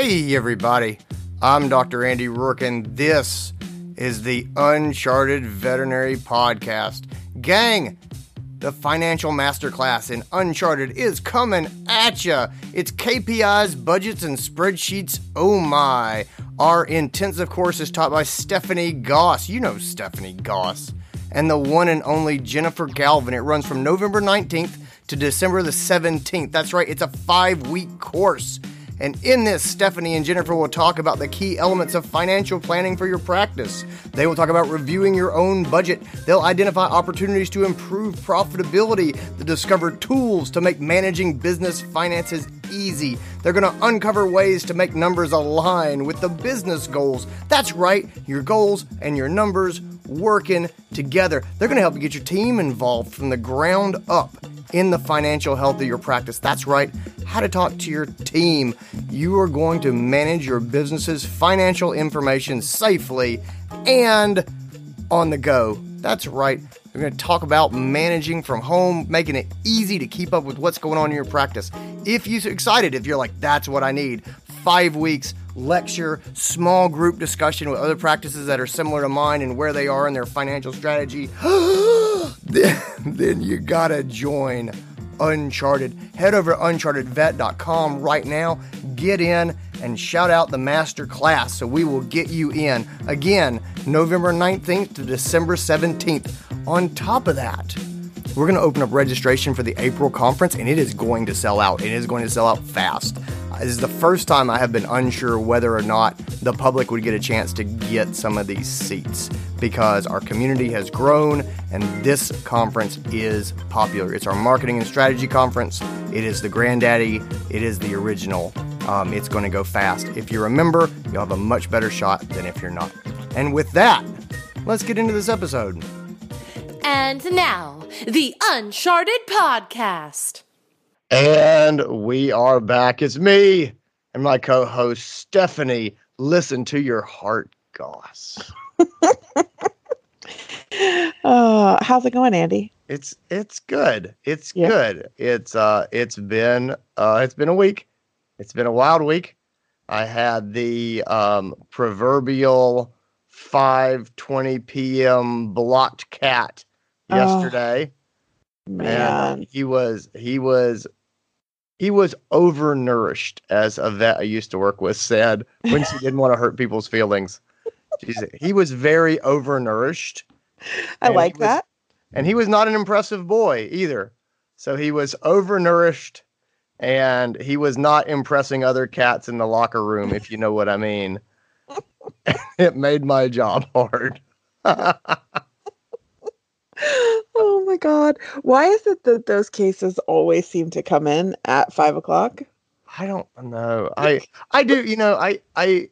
Hey, everybody. I'm Dr. Andy Roark, and this is the Uncharted Veterinary Podcast. Gang, the financial masterclass in Uncharted is coming at ya. It's KPIs, budgets, and spreadsheets. Oh my. Our intensive course is taught by Stephanie Goss. You know Stephanie Goss. And the one and only Jennifer Galvin. It runs from November 19th to December the 17th. That's right, it's a five week course. And in this, Stephanie and Jennifer will talk about the key elements of financial planning for your practice. They will talk about reviewing your own budget. They'll identify opportunities to improve profitability, to discover tools to make managing business finances easy. They're going to uncover ways to make numbers align with the business goals. That's right, your goals and your numbers working together. They're going to help you get your team involved from the ground up in the financial health of your practice. That's right, how to talk to your team. You are going to manage your business's financial information safely and on the go. That's right. We're going to talk about managing from home, making it easy to keep up with what's going on in your practice. If you're excited, if you're like, that's what I need, five weeks, lecture, small group discussion with other practices that are similar to mine and where they are in their financial strategy, then, then you gotta join Uncharted. Head over to unchartedvet.com right now, get in, and shout out the master class so we will get you in. Again, November 19th to December 17th. On top of that, we're going to open up registration for the April conference, and it is going to sell out. It is going to sell out fast. This is the first time I have been unsure whether or not the public would get a chance to get some of these seats because our community has grown and this conference is popular. It's our marketing and strategy conference. It is the granddaddy. It is the original. Um, it's going to go fast. If you remember, you'll have a much better shot than if you're not. And with that, let's get into this episode. And now, the Uncharted Podcast. And we are back. It's me and my co host, Stephanie. Listen to your heart, Goss. uh, how's it going, Andy? It's it's good. It's yeah. good. It's uh it's been uh it's been a week. It's been a wild week. I had the um proverbial 5:20 p.m. blocked cat Oh, yesterday. Oh, man. And he was he was he was overnourished, as a vet I used to work with said when she didn't want to hurt people's feelings. She's, he was very overnourished. I like was, that. And he was not an impressive boy either. So he was overnourished and he was not impressing other cats in the locker room, if you know what I mean. it made my job hard. oh my god. Why is it that those cases always seem to come in at five o'clock? I don't know. I i do you know i i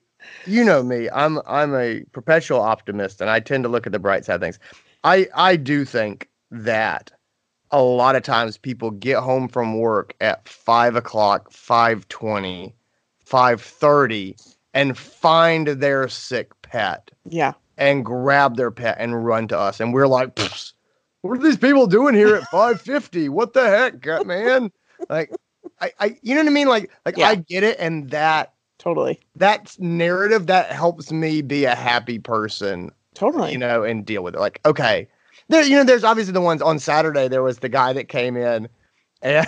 you know me i'm i'm a perpetual optimist and i tend to look at the bright side of things. I i do think that a lot of times people get home from work at five o'clock 520 530 and find their sick pet yeah. and grab their pet and run to us and we're like what are these people doing here at 550? What the heck, man? Like, I, I, you know what I mean? Like, like yeah. I get it, and that totally that narrative that helps me be a happy person. Totally, you know, and deal with it. Like, okay, there, you know, there's obviously the ones on Saturday. There was the guy that came in, and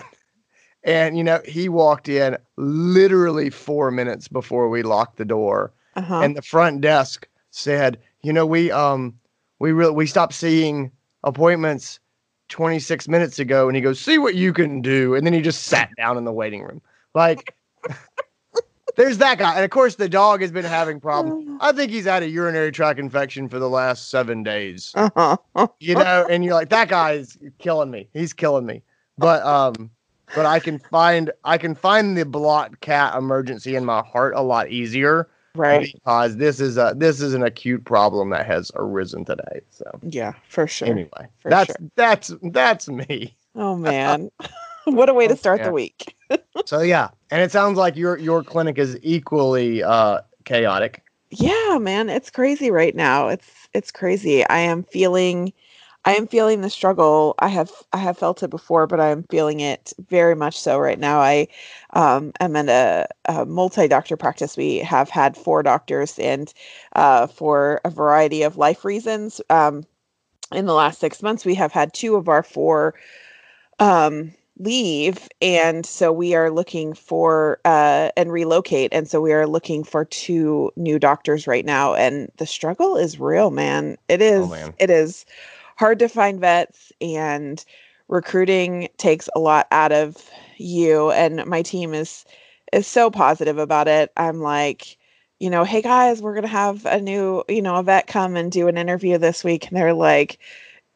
and you know, he walked in literally four minutes before we locked the door, uh-huh. and the front desk said, you know, we um we really we stopped seeing appointments 26 minutes ago and he goes, see what you can do. And then he just sat down in the waiting room. Like, there's that guy. And of course, the dog has been having problems. I think he's had a urinary tract infection for the last seven days. Uh-huh. you know, and you're like, that guy is killing me. He's killing me. But, um, but I can find I can find the blocked cat emergency in my heart a lot easier right. because this is a this is an acute problem that has arisen today so. Yeah for sure. Anyway for that's sure. that's that's me. Oh man. What a way to start yeah. the week. So yeah and it sounds like your your clinic is equally uh chaotic. Yeah man it's crazy right now. It's it's crazy. I am feeling I am feeling the struggle. I have I have felt it before, but I am feeling it very much so right now. I um, am in a, a multi doctor practice. We have had four doctors, and uh, for a variety of life reasons, um, in the last six months, we have had two of our four um, leave and so we are looking for uh and relocate and so we are looking for two new doctors right now and the struggle is real man it is Oh, man. it is hard to find vets and recruiting takes a lot out of you and my team is is so positive about it. I'm like you know hey guys we're gonna have a new you know a vet come and do an interview this week and they're like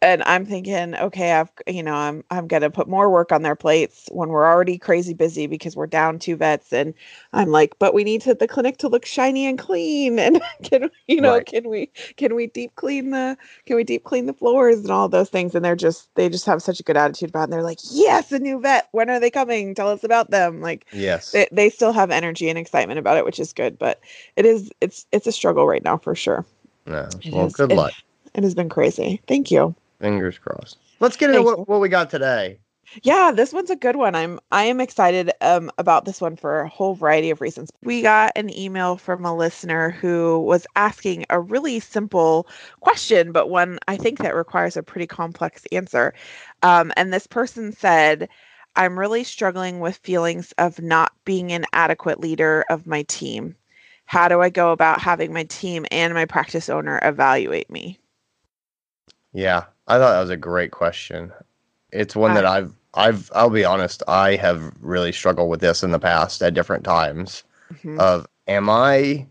and I'm thinking, okay, I've you know, I'm I'm gonna put more work on their plates when we're already crazy busy because we're down two vets, and I'm like, but we need to, the clinic to look shiny and clean, and can you know, Right. can we can we deep clean the can we deep clean the floors and all those things, and they're just they just have such a good attitude about, it. and they're like, yes, a new vet, when are they coming? Tell us about them, like Yes. they they still have energy and excitement about it, which is good, but it is it's it's a struggle right now for sure. Yeah. It Well, is- good it- luck. It has been crazy. Thank you. Fingers crossed. Let's get into what, what we got today. Yeah, this one's a good one. I'm I am excited um about this one for a whole variety of reasons. We got an email from a listener who was asking a really simple question, but one I think that requires a pretty complex answer. Um, and this person said, "I'm really struggling with feelings of not being an adequate leader of my team. How do I go about having my team and my practice owner evaluate me?" Yeah, I thought that was a great question. It's one that I- I've I've I'll be honest, I have really struggled with this in the past at different times Mhm. of am I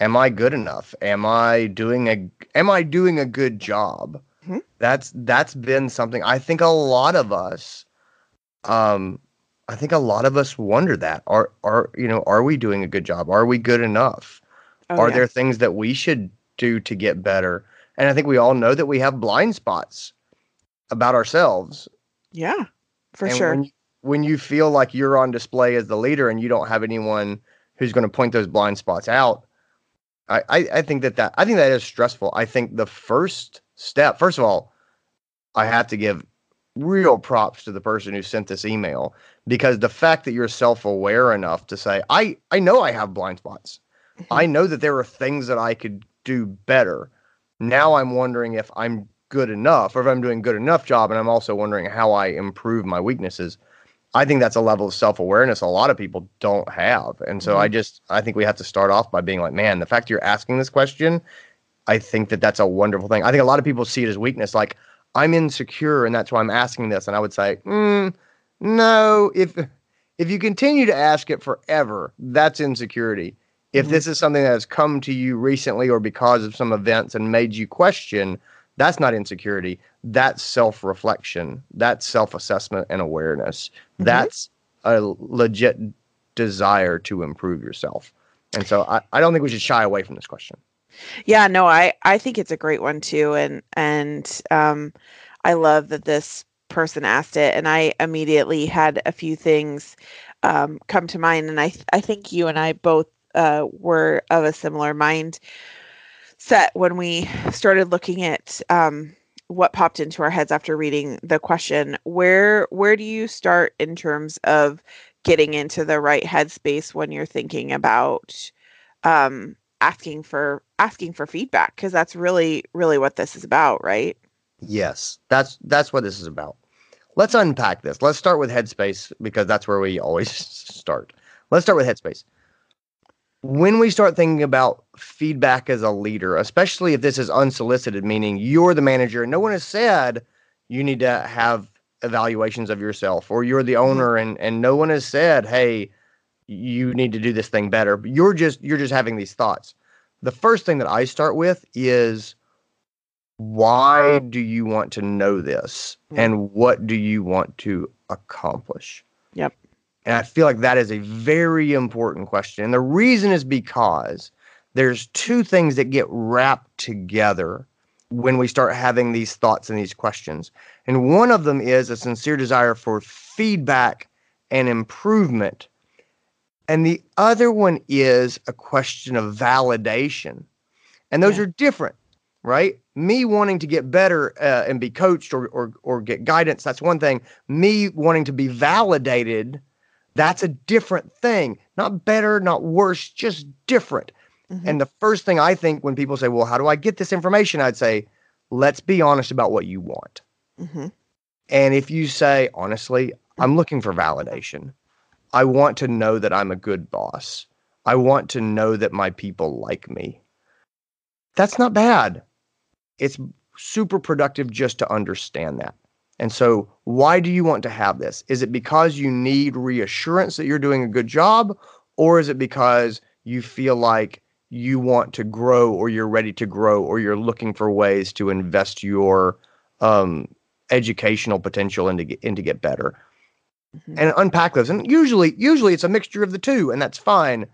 am I good enough? Am I doing a am I doing a good job? Mhm. That's that's been something I think a lot of us um I think a lot of us wonder that. Are are you know, are we doing a good job? Are we good enough? Oh, are yeah. there things that we should do to get better? And I think we all know that we have blind spots about ourselves. Yeah, for and sure. When you, when you feel like you're on display as the leader and you don't have anyone who's going to point those blind spots out, I, I, I think that, that I think that is stressful. I think the first step, first of all, I have to give real props to the person who sent this email because the fact that you're self-aware enough to say, I, I know I have blind spots. Mm-hmm. I know that there are things that I could do better. Now I'm wondering if I'm good enough or if I'm doing good enough job and I'm also wondering how I improve my weaknesses. I think that's a level of self-awareness a lot of people don't have. And so I just I think we have to start off by being like, man, the fact you're asking this question, I think that that's a wonderful thing. I think a lot of people see it as weakness like I'm insecure and that's why I'm asking this and I would say, mm, no, if if you continue to ask it forever, that's insecurity. If Mhm. this is something that has come to you recently or because of some events and made you question, that's not insecurity. That's self reflection. That's self assessment and awareness. Mhm. That's a legit desire to improve yourself. And so I, I don't think we should shy away from this question. Yeah, no, I I think it's a great one too, and and um, I love that this person asked it, and I immediately had a few things um, come to mind, and I I think you and I both uh, were of a similar mind set when we started looking at um, what popped into our heads after reading the question. Where where do you start in terms of getting into the right headspace when you're thinking about um, asking for asking for feedback because that's really really what this is about right Yes, that's that's what this is about. Let's unpack this. Let's start with Headspace because that's where we always start. Let's start with Headspace. When we start thinking about feedback as a leader, especially if this is unsolicited, meaning you're the manager and no one has said you need to have evaluations of yourself, or you're the mm-hmm. owner and and no one has said, hey, you need to do this thing better. You're just you're just having these thoughts. The first thing that I start with is why do you want to know this and what do you want to accomplish Yep. And i feel like that is a very important question and the reason is because there's two things that get wrapped together when we start having these thoughts and these questions and one of them is a sincere desire for feedback and improvement and the other one is a question of validation and those Yeah. are different right? Me wanting to get better uh, and be coached or, or or get guidance, that's one thing. Me wanting to be validated, that's a different thing. Not better, not worse, just different. Mm-hmm. And the first thing I think when people say, "Well, how do I get this information?" I'd say, "Let's be honest about what you want." Mm-hmm. And if you say, "Honestly, I'm looking for validation. I want to know that I'm a good boss. I want to know that my people like me." That's not bad it's super productive just to understand that. And so, why do you want to have this? Is it because you need reassurance that you're doing a good job, or is it because you feel like you want to grow, or you're ready to grow, or you're looking for ways to invest your um, educational potential and to get, and to get better? Mm-hmm. And unpack those. And usually, usually it's a mixture of the two, and that's fine.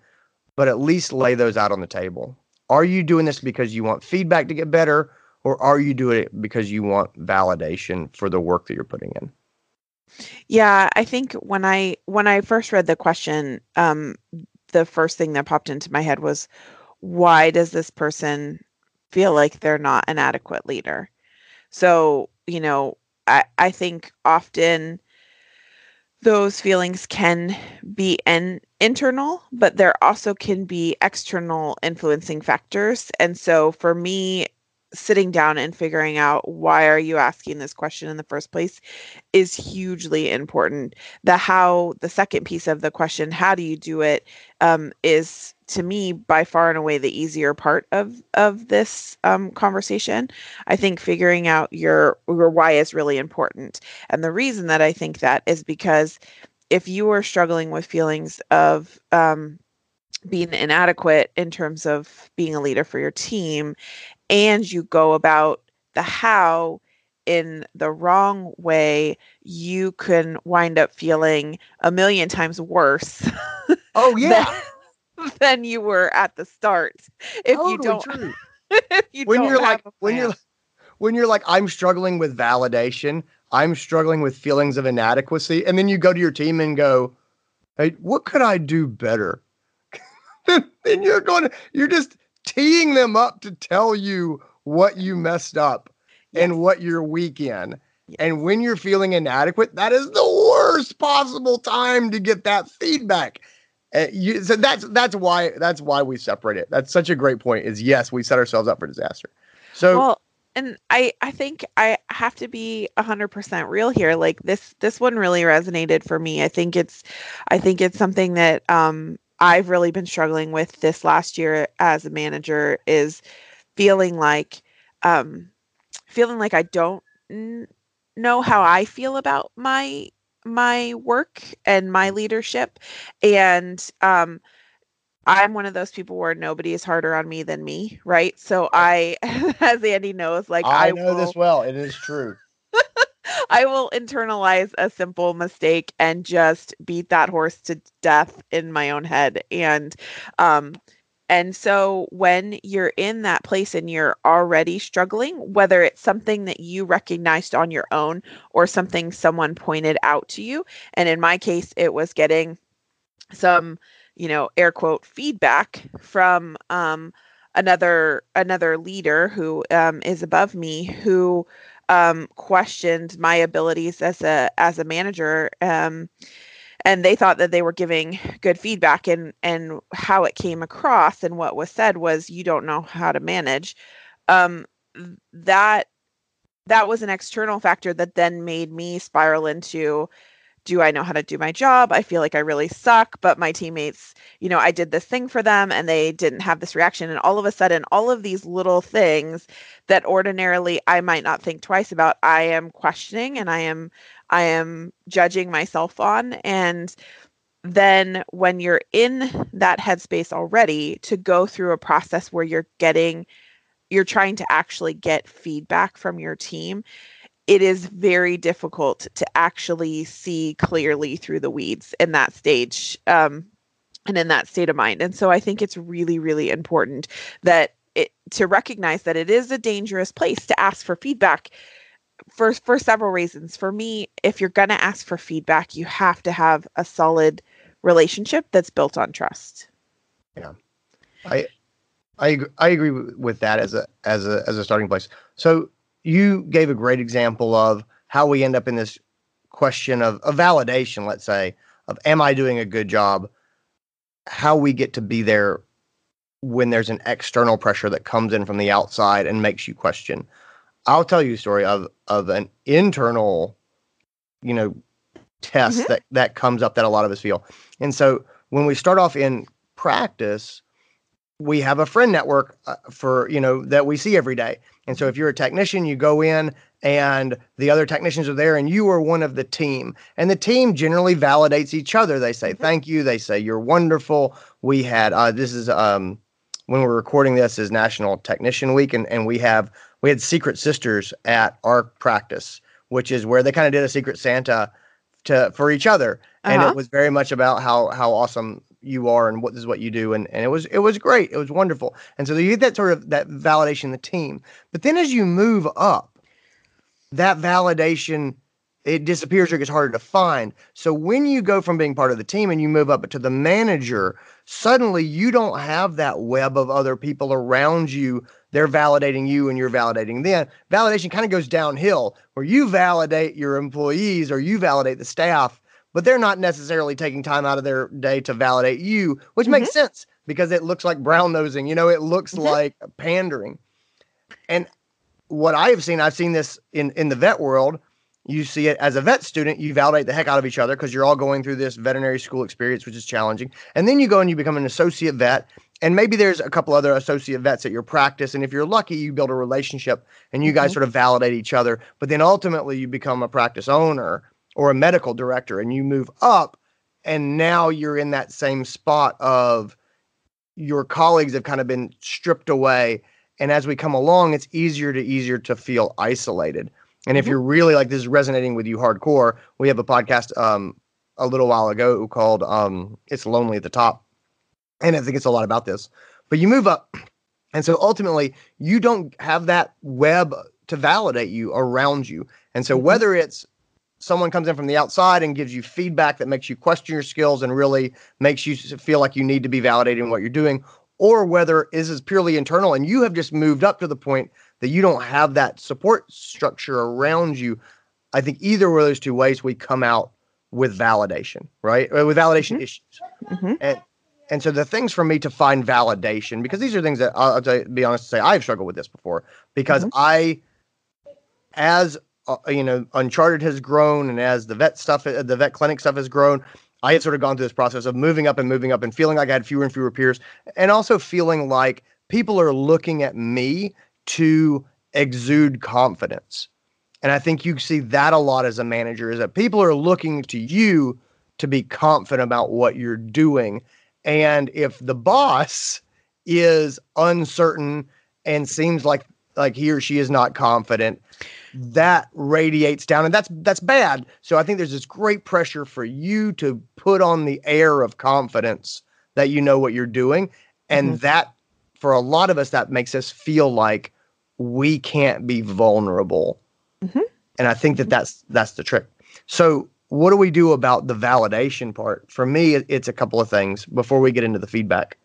But at least lay those out on the table. Are you doing this because you want feedback to get better? Or are you doing it because you want validation for the work that you're putting in? Yeah i think when i when i first read the question um the first thing that popped into my head was why does this person feel like they're not an adequate leader? So you know i i think often those feelings can be an internal but there also can be external influencing factors. And so for me sitting down and figuring out why are you asking this question in the first place? is hugely important. The how the second piece of the question how do you do it? um, is to me by far and away the easier part of of this um, conversation. I think figuring out your your why is really important. And the reason that i think that is because if you are struggling with feelings of um, being inadequate in terms of being a leader for your team and you go about the how in the wrong way, you can wind up feeling a million times worse. Oh yeah. than, than, you were at the start. If totally you don't if you when you're like when you're when you're like I'm struggling with validation, I'm struggling with feelings of inadequacy, and then you go to your team and go, "Hey, what could I do better?" then you're going to you're just teeing them up to tell you what you messed up yes. and what you're weak in. Yes. And when you're feeling inadequate, that is the worst possible time to get that feedback. Uh, you, so that's that's why that's why we separate it. That's such a great point. Is yes, we set ourselves up for disaster. So well, and I I think I have to be hundred percent real here. Like this this one really resonated for me. I think it's I think it's something that um I've really been struggling with this last year as a manager is feeling like um, feeling like I don't n- know how I feel about my my work and my leadership and um, I'm one of those people where nobody is harder on me than me, right? So I, as Andy knows, like I, I know will, this well. It is true. I will internalize a simple mistake and just beat that horse to death in my own head. And um and so when you're in that place and you're already struggling, whether it's something that you recognized on your own or something someone pointed out to you, and in my case it was getting some, you know, air quote feedback from um another another leader who um, is above me who um, questioned my abilities as a as a manager um, and they thought that they were giving good feedback and and how it came across and what was said was you don't know how to manage. Um, that that was an external factor that then made me spiral into do I know how to do my job? I feel like I really suck, but my teammates, you know, I did this thing for them and they didn't have this reaction. And all of a sudden, all of these little things that ordinarily I might not think twice about, I am questioning and I am I am judging myself on. And then when you're in that headspace already to go through a process where you're getting you're trying to actually get feedback from your team it is very difficult to actually see clearly through the weeds in that stage um, and in that state of mind. And so I think it's really, really important that it to recognize that it is a dangerous place to ask for feedback for for several reasons. For me, if you're going to ask for feedback, you have to have a solid relationship that's built on trust. Yeah. I I I agree with that as a as a as a starting place. So you gave a great example of how we end up in this question of, of validation, let's say, of am I doing a good job? How we get to be there when there's an external pressure that comes in from the outside and makes you question. I'll tell you a story of of an internal, you know, test mm-hmm. that that comes up that a lot of us feel. And so when we start off in practice, we have a friend network uh, for you know that we see every day. And so if you're a technician, you go in and the other technicians are there and you are one of the team. And the team generally validates each other. They say mm-hmm. thank you, they say you're wonderful. We had uh, this is um when we're recording this is National Technician Week and and we have we had secret sisters at our practice, which is where they kind of did a secret Santa to for each other. Uh-huh. And it uh-huh. was very much about how how awesome you are and what this is what you do and, and it was it was great. It was wonderful. And so you get that sort of that validation the team. But then as you move up that validation it disappears or gets harder to find. So when you go from being part of the team and you move up to the manager suddenly you don't have that web of other people around you. They're validating you and you're validating them. Validation kind of goes downhill where you validate your employees or you validate the staff but they're not necessarily taking time out of their day to validate you, which mm-hmm. makes sense because it looks like brown nosing. You know, it looks mm-hmm. like pandering. And what I have seen, I've seen this in in the vet world. You see it as a vet student, you validate the heck out of each other because you're all going through this veterinary school experience, which is challenging. And then you go and you become an associate vet, and maybe there's a couple other associate vets at your practice. And if you're lucky, you build a relationship and you guys mm-hmm. sort of validate each other. But then ultimately, you become a practice owner or a medical director and you move up and now you're in that same spot of your colleagues have kind of been stripped away and as we come along it's easier to easier to feel isolated and if mm-hmm. you're really like this is resonating with you hardcore we have a podcast um a little while ago called um it's lonely at the top and i think it's a lot about this but you move up and so ultimately you don't have that web to validate you around you and so mm-hmm. whether it's someone comes in from the outside and gives you feedback that makes you question your skills and really makes you feel like you need to be validating what you're doing, or whether this is purely internal and you have just moved up to the point that you don't have that support structure around you. I think either one of those two ways we come out with validation, right? Uh, with validation mm-hmm. issues. Mm-hmm. And and so the things for me to find validation, because these are things that I'll, I'll be honest to say I've struggled with this before, because mm-hmm. I, as uh, you know, Uncharted has grown, and as the vet stuff, uh, the vet clinic stuff has grown, I had sort of gone through this process of moving up and moving up and feeling like I had fewer and fewer peers, and also feeling like people are looking at me to exude confidence. And I think you see that a lot as a manager is that people are looking to you to be confident about what you're doing. And if the boss is uncertain and seems like like he or she is not confident, that radiates down and that's that's bad. So i think there's this great pressure for you to put on the air of confidence that you know what you're doing and mm-hmm. that for a lot of us that makes us feel like we can't be vulnerable. Mm-hmm. and i think that that's that's the trick. So what do we do about the validation part? For me it's a couple of things before we get into the feedback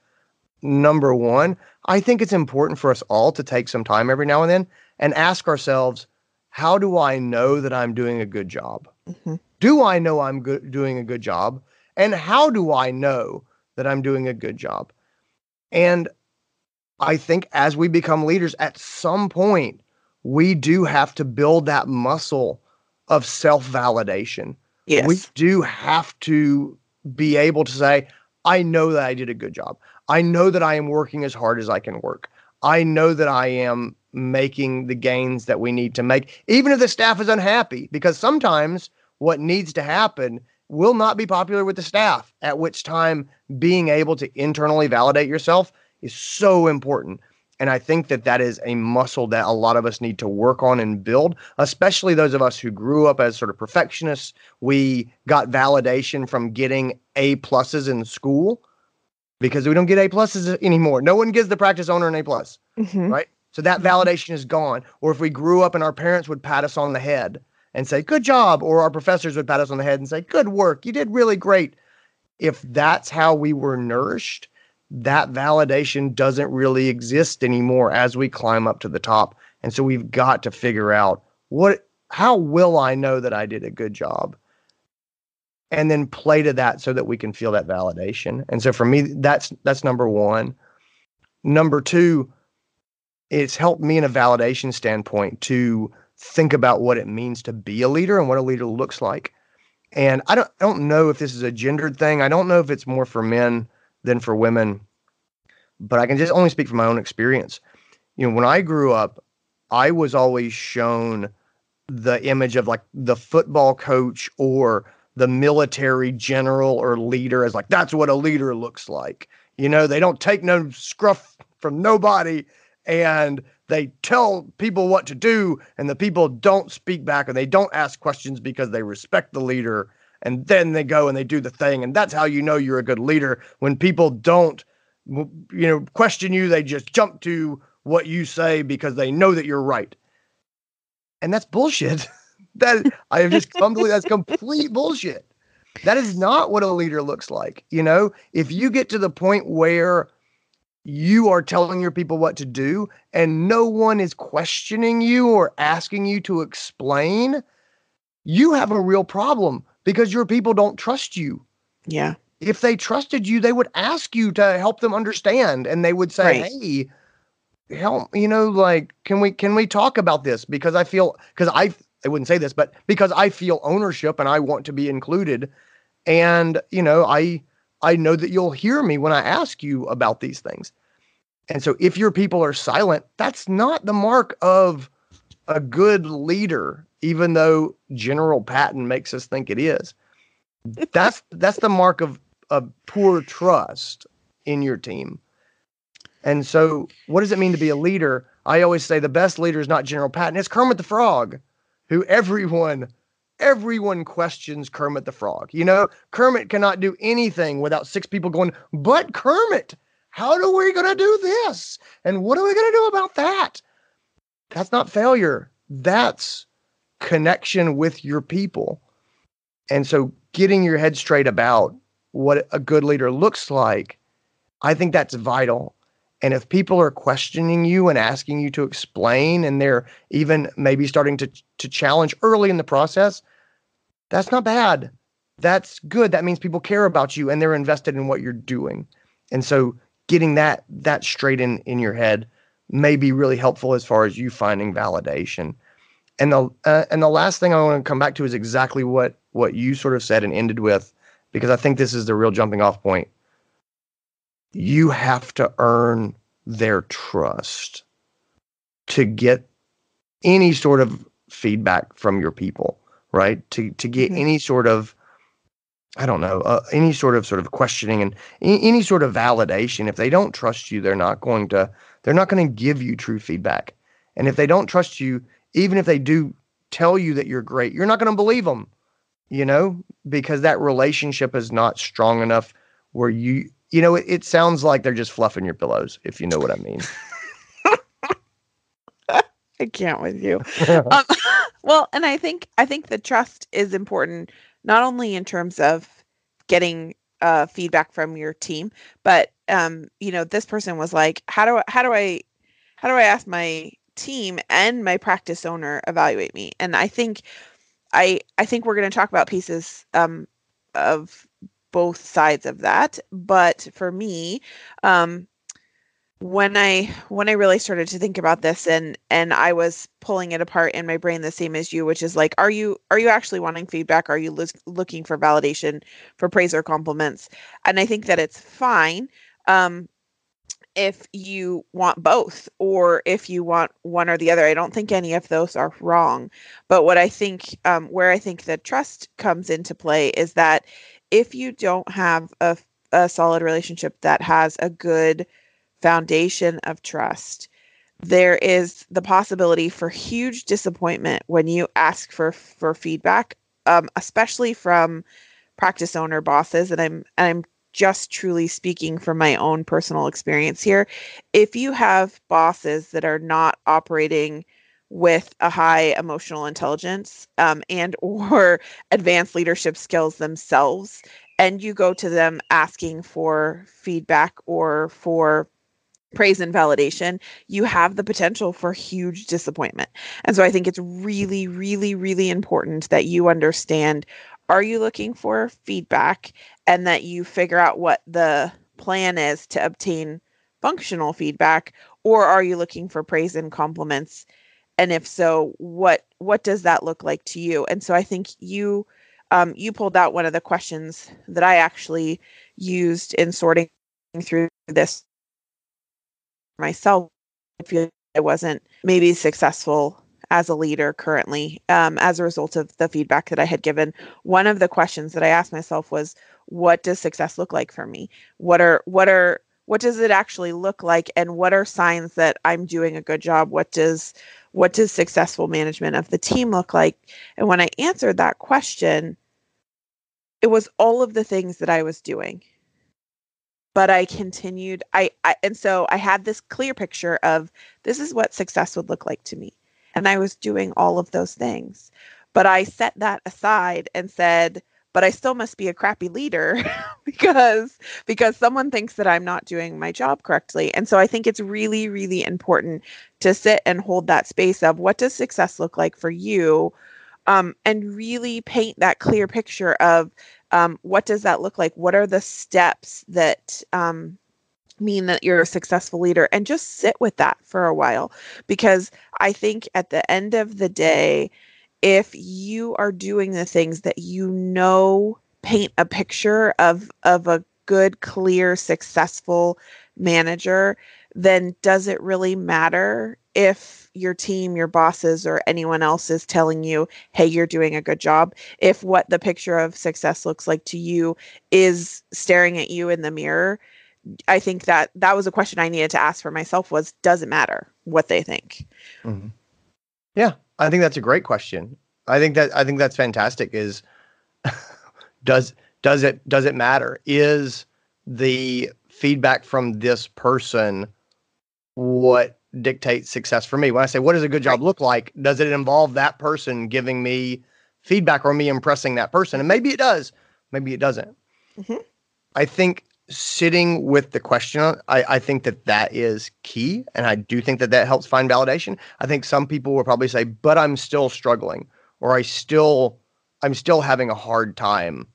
number one i think it's important for us all to take some time every now and then and ask ourselves how do I know that I'm doing a good job? Mm-hmm. Do I know I'm good, doing a good job? And how do I know that I'm doing a good job? And I think as we become leaders, at some point, we do have to build that muscle of self validation. Yes. We do have to be able to say, I know that I did a good job. I know that I am working as hard as I can work. I know that I am making the gains that we need to make, even if the staff is unhappy, because sometimes what needs to happen will not be popular with the staff, at which time being able to internally validate yourself is so important. And I think that that is a muscle that a lot of us need to work on and build, especially those of us who grew up as sort of perfectionists. We got validation from getting A pluses in school because we don't get A pluses anymore. No one gives the practice owner an A plus, mm-hmm. right? So that mm-hmm. validation is gone. Or if we grew up and our parents would pat us on the head and say, good job, or our professors would pat us on the head and say, good work, you did really great. If that's how we were nourished, that validation doesn't really exist anymore as we climb up to the top. And so we've got to figure out what how will I know that I did a good job? And then play to that so that we can feel that validation. And so for me, that's that's number one. Number two, it's helped me in a validation standpoint to think about what it means to be a leader and what a leader looks like. And I don't I don't know if this is a gendered thing. I don't know if it's more for men than for women. But I can just only speak from my own experience. You know, when I grew up, I was always shown the image of like the football coach or the military general or leader as like that's what a leader looks like. You know, they don't take no scruff from nobody and they tell people what to do and the people don't speak back and they don't ask questions because they respect the leader and then they go and they do the thing and that's how you know you're a good leader when people don't you know question you they just jump to what you say because they know that you're right and that's bullshit that i have just come to believe that's complete bullshit that is not what a leader looks like you know if you get to the point where you are telling your people what to do and no one is questioning you or asking you to explain you have a real problem because your people don't trust you. Yeah. If they trusted you, they would ask you to help them understand and they would say, right. "Hey, help, you know, like can we can we talk about this because I feel cuz I I wouldn't say this, but because I feel ownership and I want to be included and, you know, I I know that you'll hear me when I ask you about these things." And so if your people are silent, that's not the mark of a good leader even though General Patton makes us think it is. That's that's the mark of of poor trust in your team. And so, what does it mean to be a leader? I always say the best leader is not General Patton; it's Kermit the Frog, who everyone everyone questions Kermit the Frog. You know, Kermit cannot do anything without six people going, "But Kermit, how are we going to do this? And what are we going to do about that?" That's not failure. That's connection with your people. And so getting your head straight about what a good leader looks like, I think that's vital. And if people are questioning you and asking you to explain, and they're even maybe starting to, to challenge early in the process, that's not bad. That's good. That means people care about you and they're invested in what you're doing. And so getting that that straight in in your head may be really helpful as far as you finding validation. And the uh, and the last thing I want to come back to is exactly what what you sort of said and ended with, because I think this is the real jumping off point. You have to earn their trust to get any sort of feedback from your people, right? To to get mm-hmm. any sort of I don't know, uh, any sort of sort of questioning and any, any sort of validation. If they don't trust you, they're not going to they're not going to give you true feedback. And if they don't trust you, even if they do tell you that you're great, you're not going to believe them, you know, because that relationship is not strong enough where you, you know, it, it sounds like they're just fluffing your pillows, if you know what I mean. I can't with you. um, well, and I think I think the trust is important not only in terms of getting uh, feedback from your team, but um, you know, this person was like, "How do I, how do I how do I ask my team and my practice owner evaluate me and i think i i think we're going to talk about pieces um, of both sides of that but for me um, when i when i really started to think about this and and i was pulling it apart in my brain the same as you which is like are you are you actually wanting feedback are you lo- looking for validation for praise or compliments and i think that it's fine um if you want both or if you want one or the other. I don't think any of those are wrong. But what I think, um, where I think the trust comes into play is that if you don't have a, a solid relationship that has a good foundation of trust, there is the possibility for huge disappointment when you ask for for feedback, um, especially from practice owner bosses. And I'm and I'm just truly speaking from my own personal experience here. If you have bosses that are not operating with a high emotional intelligence um, and or advanced leadership skills themselves and you go to them asking for feedback or for praise and validation, you have the potential for huge disappointment. And so I think it's really, really, really important that you understand are you looking for feedback and that you figure out what the plan is to obtain functional feedback or are you looking for praise and compliments and if so what what does that look like to you? And so i think you um, you pulled out one of the questions that i actually used in sorting through this myself. I feel i wasn't maybe successful as a leader currently um, as a result of the feedback that i had given. One of the questions that i asked myself was what does success look like for me? What are what are what does it actually look like? And what are signs that i'm doing a good job? What does what does successful management of the team look like? And when i answered that question it was all of the things that i was doing. But i continued I, I and so i had this clear picture of this is what success would look like to me. And i was doing all of those things. But i set that aside and said but I still must be a crappy leader because because someone thinks that I'm not doing my job correctly. And so I think it's really really important to sit and hold that space of what does success look like for you um, and really paint that clear picture of um, what does that look like? What are the steps that um, mean that you're a successful leader? And just sit with that for a while because I think at the end of the day, if you are doing the things that you know paint a picture of of a good clear successful manager then does it really matter if your team your bosses or anyone else is telling you hey you're doing a good job if what the picture of success looks like to you is staring at you in the mirror i think that that was a question i needed to ask for myself was does it matter what they think mm-hmm. yeah I think that's a great question. I think that I think that's fantastic. Is does does it does it matter? Is the feedback from this person what dictates success for me? When I say what does a good job look like, does it involve that person giving me feedback or me impressing that person? And maybe it does, maybe it doesn't. Mm-hmm. I think sitting with the question, I, I think that that is key. And I do think that that helps find validation. I think some people will probably say, but I'm still struggling or I still, I'm still having a hard time.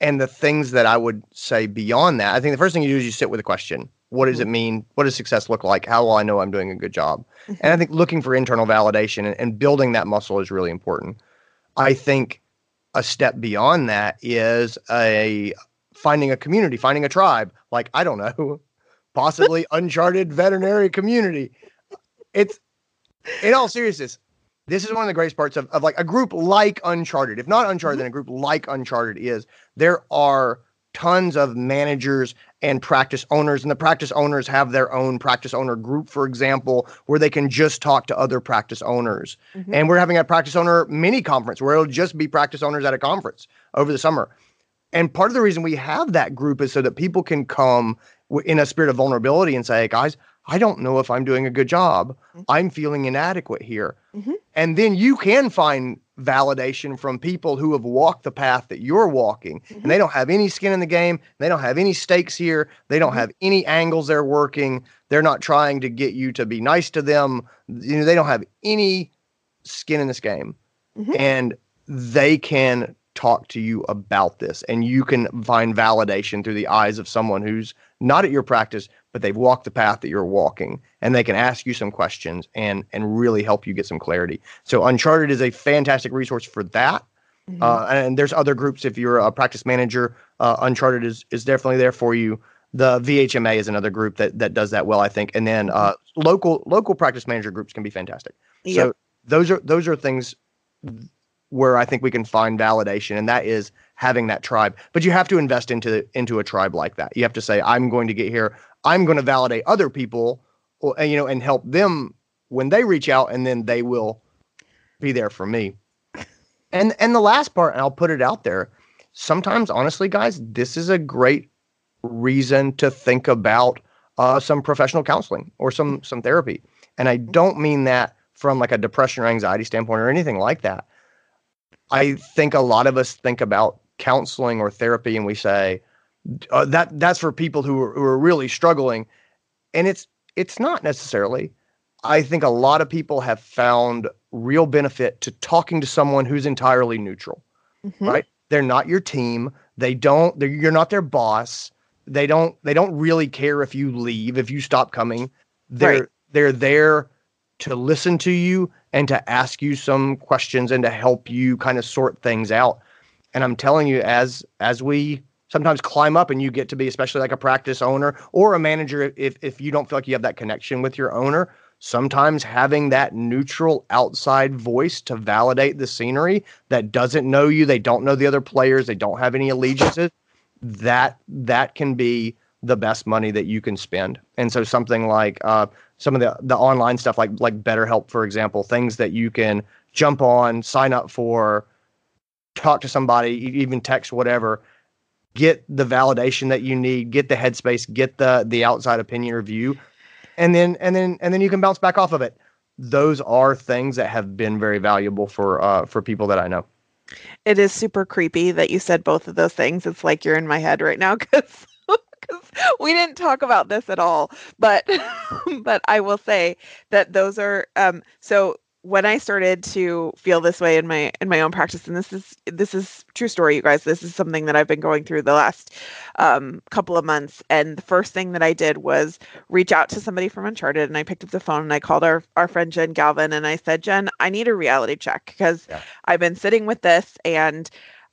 And the things that I would say beyond that, I think the first thing you do is you sit with a question. What does it mm-hmm. mean? What does success look like? How will I know I'm doing a good job? Mm-hmm. And I think looking for internal validation and, and building that muscle is really important. I think a step beyond that is a finding a community, finding a tribe, like I don't know, possibly uncharted veterinary community. It's in all seriousness, this is one of the greatest parts of, of like a group like Uncharted. If not Uncharted, mm-hmm. then a group like Uncharted is there are tons of managers and practice owners, and the practice owners have their own practice owner group, for example, where they can just talk to other practice owners. Mm-hmm. And we're having a practice owner mini conference where it'll just be practice owners at a conference over the summer. And part of the reason we have that group is so that people can come in a spirit of vulnerability and say, hey, guys, I don't know if I'm doing a good job. Mm-hmm. I'm feeling inadequate here. Mm-hmm. And then you can find validation from people who have walked the path that you're walking mm-hmm. and they don't have any skin in the game. They don't have any stakes here. They don't mm-hmm. have any angles they're working. They're not trying to get you to be nice to them. You know, they don't have any skin in this game. Mm-hmm. And they can talk to you about this and you can find validation through the eyes of someone who's not at your practice but they've walked the path that you're walking and they can ask you some questions and and really help you get some clarity so uncharted is a fantastic resource for that mm-hmm. uh, and there's other groups if you're a practice manager uh, uncharted is is definitely there for you the VHMA is another group that that does that well, I think, and then uh, local local practice manager groups can be fantastic. Yep. So those are those are things where I think we can find validation, and that is having that tribe. But you have to invest into into a tribe like that. You have to say, "I'm going to get here. I'm going to validate other people, or, you know, and help them when they reach out, and then they will be there for me." And and the last part, and I'll put it out there. Sometimes, honestly, guys, this is a great reason to think about uh, some professional counseling or some some therapy. And I don't mean that from like a depression or anxiety standpoint or anything like that. I think a lot of us think about counseling or therapy and we say uh, that that's for people who are, who are really struggling. And it's it's not necessarily. I think a lot of people have found real benefit to talking to someone who's entirely neutral Mhm. right? They're not your team. They don't they're, you're not their boss. They don't they don't really care if you leave if you stop coming. They're Right. they're there to listen to you and to ask you some questions and to help you kind of sort things out. And i'm telling you as as we sometimes climb up and you get to be especially like a practice owner or a manager if if you don't feel like you have that connection with your owner sometimes having that neutral outside voice to validate the scenery that doesn't know you they don't know the other players they don't have any allegiances that that can be the best money that you can spend. And so something like uh, some of the the online stuff like like BetterHelp for example things that you can jump on sign up for talk to somebody even text whatever get the validation that you need get the headspace get the the outside opinion review and then and then and then you can bounce back off of it those are things that have been very valuable for uh for people that i know It is super creepy that you said both of those things. It's like you're in my head right now because we didn't talk about this at all. But but I will say that those are um so when I started to feel this way in my in my own practice, and this is this is true story, you guys. This is something that I've been going through the last um, couple of months. And the first thing that I did was reach out to somebody from Uncharted, and I picked up the phone and I called our our friend Jen Galvin, and I said, Jen, I need a reality check because Yeah. I've been sitting with this and.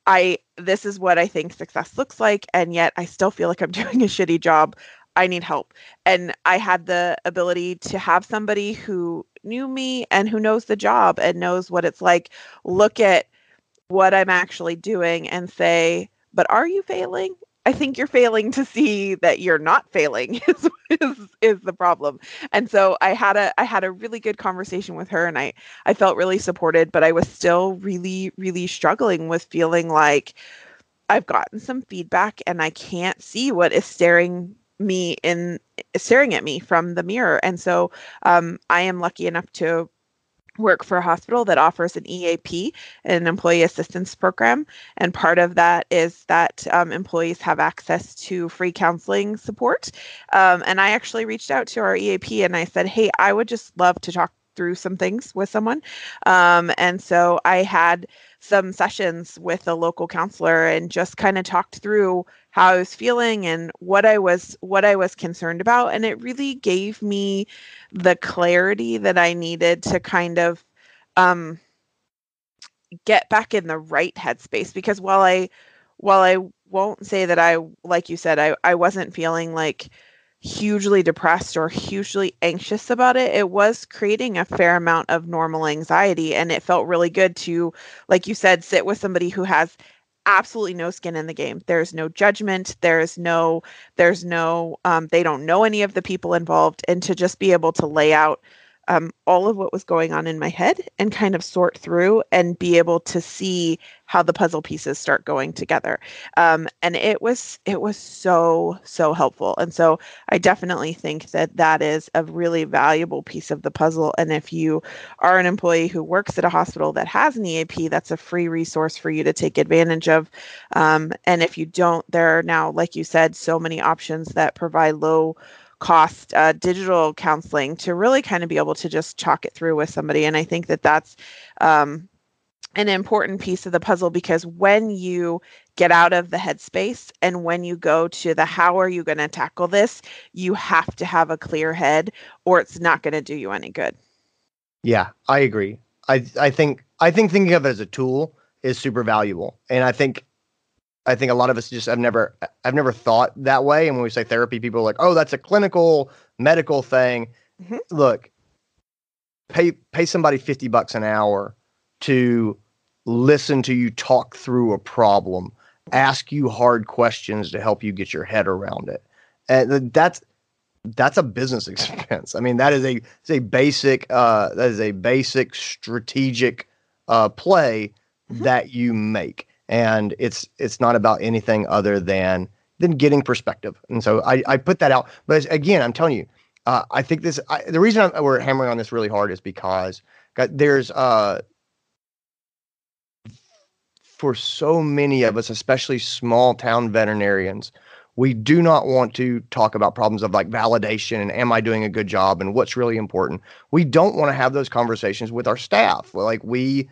I this is what I think success looks like, and yet I still feel like I'm doing a shitty job. I need help. And I had the ability to have somebody who knew me and who knows the job and knows what it's like look at what I'm actually doing and say, but are you failing? I think you're failing to see that you're not failing is, is is the problem. And so I had a I had a really good conversation with her and I I felt really supported, but I was still really really struggling with feeling like I've gotten some feedback and I can't see what is staring me in staring at me from the mirror. And so um, I am lucky enough to work for a hospital that offers an EAP, an employee assistance program. And part of that is that um, employees have access to free counseling support. Um, and I actually reached out to our EAP and I said, hey, I would just love to talk through some things with someone. Um, and so I had some sessions with a local counselor and just kind of talked through how I was feeling and what I was what I was concerned about and it really gave me the clarity that I needed to kind of um get back in the right headspace because while I while I won't say that I like you said I I wasn't feeling like hugely depressed or hugely anxious about it it was creating a fair amount of normal anxiety and it felt really good to like you said sit with somebody who has absolutely no skin in the game. There's no judgment. There's no there's no um, they don't know any of the people involved. And to just be able to lay out um, all of what was going on in my head and kind of sort through and be able to see how the puzzle pieces start going together. Um, and it was it was so so helpful. And so i definitely think that that is a really valuable piece of the puzzle. And if you are an employee who works at a hospital that has an eap that's a free resource for you to take advantage of. Um, and if you don't there are now like you said so many options that provide low cost uh, digital counseling to really kind of be able to just chalk it through with somebody and i think that that's um, an important piece of the puzzle because when you get out of the headspace and when you go to the how are you going to tackle this you have to have a clear head or it's not going to do you any good Yeah, I agree. I I think I think thinking of it as a tool is super valuable, and I think I think a lot of us just have never I've never thought that way. And when we say therapy, people are like, "Oh, that's a clinical medical thing." Mhm. Look, pay pay somebody fifty bucks an hour to listen to you talk through a problem, ask you hard questions to help you get your head around it, and that's that's a business expense. I mean, that is a it's a basic uh, that is a basic strategic uh, play Mhm. that you make, and it's it's not about anything other than than getting perspective. And so I, I put that out. But again, I'm telling you, uh, I think this I, the reason I'm, we're hammering on this really hard is because God, there's uh, for so many of us, especially small town veterinarians, we do not want to talk about problems of like validation and am I doing a good job and what's really important. We don't want to have those conversations with our staff. Like we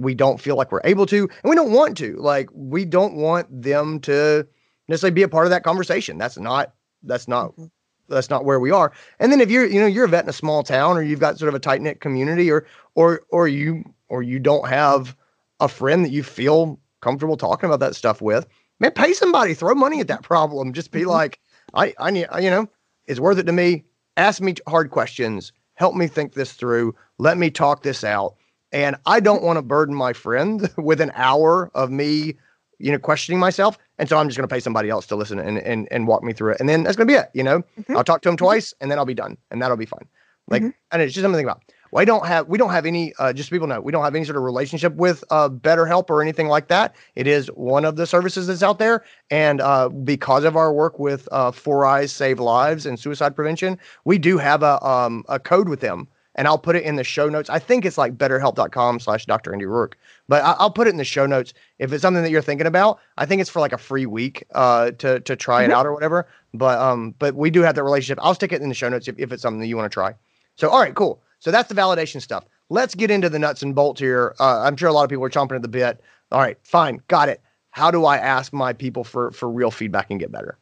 we don't feel like we're able to and we don't want to. Like we don't want them to necessarily be a part of that conversation. That's not that's not mm-hmm. that's not where we are. And then if you're you know you're a vet in a small town or you've got sort of a tight knit community or or or you or you don't have a friend that you feel comfortable talking about that stuff with, man, pay somebody, throw money at that problem. Just be mm-hmm. like, I, I need, you know, it's worth it to me. Ask me hard questions. Help me think this through. Let me talk this out. And I don't want to burden my friend with an hour of me, you know, questioning myself. And so I'm just going to pay somebody else to listen and, and, and walk me through it. And then that's going to be it. You know, mm-hmm. I'll talk to him mm-hmm. twice and then I'll be done and that'll be fine. Like, mm-hmm. and it's just something about we don't have we don't have any uh, just so people know we don't have any sort of relationship with uh, BetterHelp or anything like that. It is one of the services that's out there, and uh, because of our work with uh, Four Eyes Save Lives and suicide prevention, we do have a um, a code with them, and I'll put it in the show notes. I think it's like BetterHelp.com/slash Dr. Andy Roark, but I- will put it in the show notes if it's something that you're thinking about. I think it's for like a free week uh, to to try mm-hmm. it out or whatever. But um, but we do have that relationship. I'll stick it in the show notes if, if it's something that you want to try. So all right, cool. So that's the validation stuff. Let's get into the nuts and bolts here. Uh, I'm sure a lot of people are chomping at the bit. All right, fine, got it. How do I ask my people for for real feedback and get better?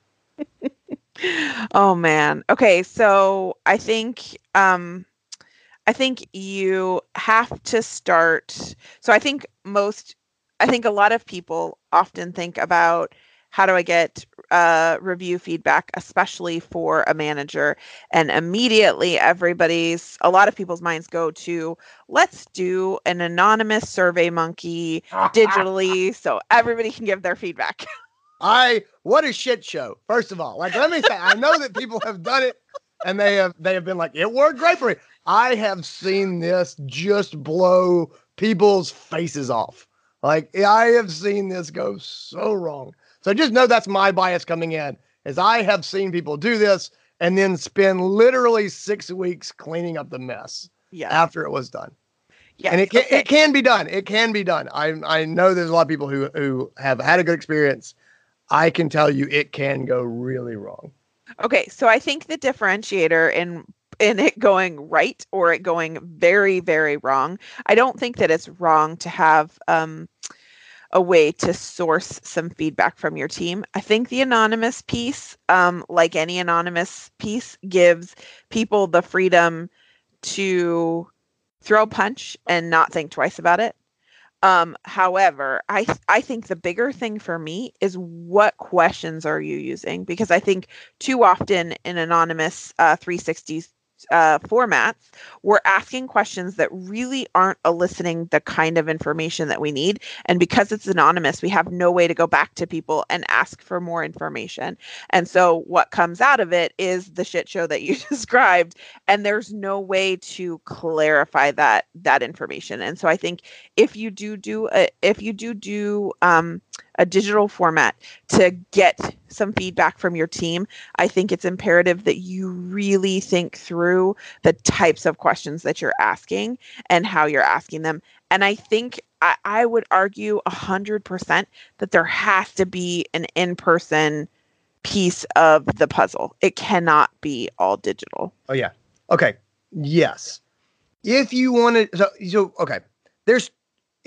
oh man. Okay, so I think um I think you have to start. So I think most I think a lot of people often think about how do I get uh, review feedback, especially for a manager? And immediately, everybody's, a lot of people's minds go to let's do an anonymous survey monkey digitally so everybody can give their feedback. I, what a shit show. First of all, like, let me say, I know that people have done it and they have, they have been like, it worked great for me. I have seen this just blow people's faces off. Like, I have seen this go so wrong. So just know that's my bias coming in, as I have seen people do this and then spend literally six weeks cleaning up the mess yeah. after it was done. Yeah, and it can okay. it can be done. It can be done. I I know there's a lot of people who who have had a good experience. I can tell you it can go really wrong. Okay, so I think the differentiator in in it going right or it going very very wrong. I don't think that it's wrong to have um a way to source some feedback from your team. I think the anonymous piece, um, like any anonymous piece, gives people the freedom to throw a punch and not think twice about it. Um, however, I I think the bigger thing for me is what questions are you using? Because I think too often in anonymous uh, 360s uh, formats, we're asking questions that really aren't eliciting the kind of information that we need. And because it's anonymous, we have no way to go back to people and ask for more information. And so what comes out of it is the shit show that you described. And there's no way to clarify that that information. And so I think if you do do a, if you do do um, a digital format to get some feedback from your team, I think it's imperative that you really think through the types of questions that you're asking and how you're asking them. And I think I, I would argue 100% that there has to be an in person piece of the puzzle. It cannot be all digital. Oh, yeah. Okay. Yes. If you want to, so, so okay, there's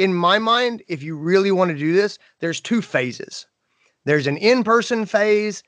in my mind, if you really want to do this, there's two phases. There's an in person phase,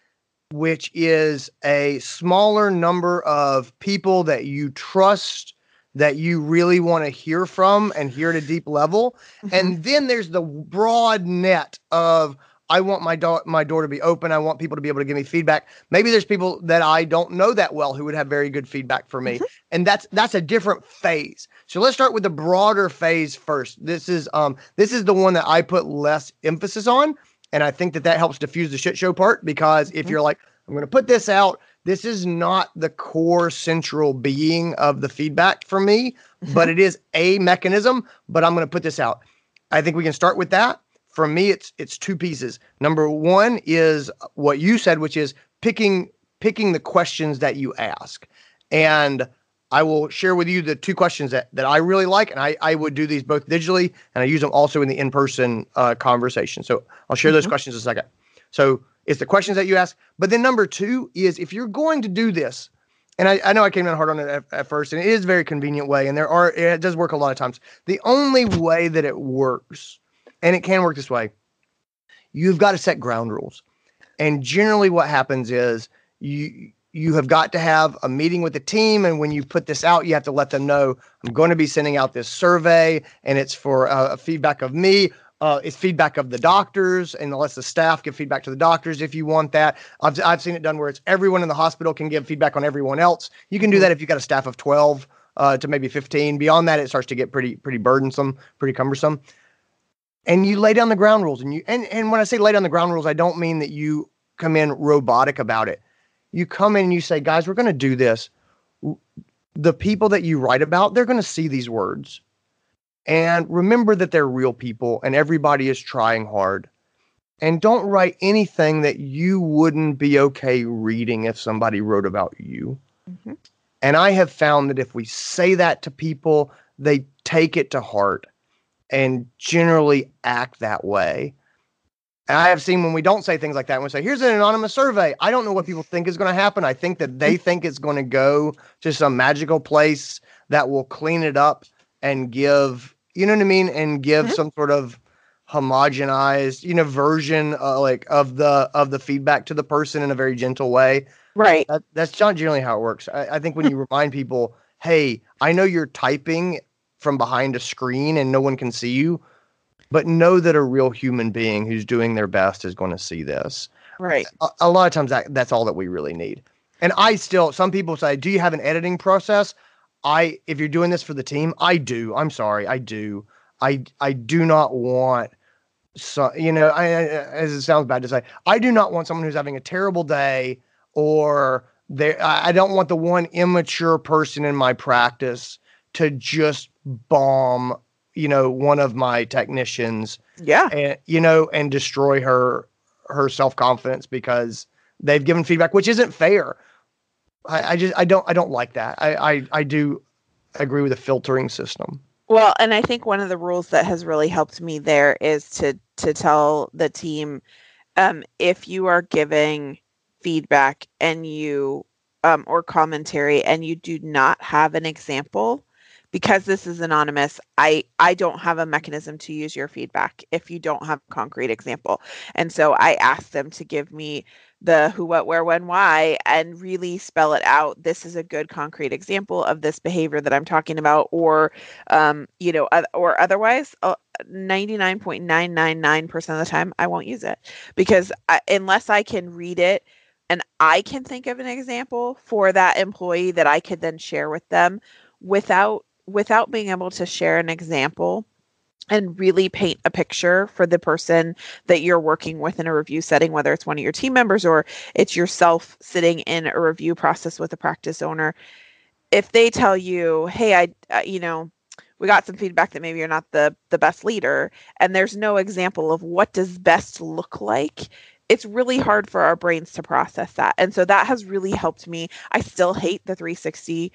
which is a smaller number of people that you trust, that you really want to hear from and hear at a deep level. Mm-hmm. And then there's the broad net of, I want my door my door to be open. I want people to be able to give me feedback. Maybe there's people that I don't know that well who would have very good feedback for me. Mm-hmm. And that's that's a different phase. So let's start with the broader phase first. This is um this is the one that I put less emphasis on and I think that that helps diffuse the shit show part because if mm-hmm. you're like I'm going to put this out, this is not the core central being of the feedback for me, mm-hmm. but it is a mechanism, but I'm going to put this out. I think we can start with that for me it's it's two pieces number one is what you said which is picking picking the questions that you ask and I will share with you the two questions that, that I really like, and I, I would do these both digitally, and I use them also in the in person uh, conversation. So I'll share those Mhm. questions in a second. So it's the questions that you ask, but then number two is if you're going to do this, and I, I know I came in hard on it at, at first, and it is a very convenient way, and there are it does work a lot of times. The only way that it works, and it can work this way, you've got to set ground rules. And generally, what happens is you you have got to have a meeting with the team, and when you put this out, you have to let them know I'm going to be sending out this survey, and it's for uh, feedback of me. Uh, it's feedback of the doctors, and lets the staff give feedback to the doctors if you want that. I've I've seen it done where it's everyone in the hospital can give feedback on everyone else. You can do that if you've got a staff of twelve uh, to maybe fifteen. Beyond that, it starts to get pretty pretty burdensome, pretty cumbersome and you lay down the ground rules and you and, and when i say lay down the ground rules i don't mean that you come in robotic about it. You come in and you say guys we're going to do this. The people that you write about they're going to see these words. And remember that they're real people and everybody is trying hard. And don't write anything that you wouldn't be okay reading if somebody wrote about you. Mhm. and i have found that if we say that to people they take it to heart and generally act that way. And I have seen when we don't say things like that, when we say, here's an anonymous survey, I don't know what people think is going to happen. I think that they think it's going to go to some magical place that will clean it up and give, you know what I mean? And give Mhm. some sort of homogenized, you know, version uh, like of the of the feedback to the person in a very gentle way. Right. That, that's not generally how it works. I, I think when you remind people, hey, I know you're typing from behind a screen and no one can see you, but know that a real human being who's doing their best is going to see this. Right. A, a lot of times that, that's all that we really need. And I still, some people say, do you have an editing process? I, if you're doing this for the team, I do. I'm sorry, I do. I, I do not want so you know, I, as it sounds bad to say, I do not want someone who's having a terrible day or they I don't want the one immature person in my practice to just bomb, you know, one of my technicians Yeah. and you know and destroy her her self-confidence because they've given feedback which isn't fair. I, I just I don't I don't like that. I, I I do agree with the filtering system. Well, and I think one of the rules that has really helped me there is to to tell the team um, if you are giving feedback and you um, or commentary and you do not have an example because this is anonymous i i don't have a mechanism to use your feedback if you don't have a concrete example. And so i ask them to give me the who what where when why and really spell it out. This is a good concrete example of this behavior that i'm talking about or um, you know or otherwise uh, 99.999% of the time i won't use it because I, unless i can read it and i can think of an example for that employee that i could then share with them without without being able to share an example and really paint a picture for the person that you're working with in a review setting whether it's one of your team members or it's yourself sitting in a review process with a practice owner if they tell you hey i uh, you know we got some feedback that maybe you're not the the best leader and there's no example of what does best look like it's really hard for our brains to process that. And so that has really helped me. I still hate the 360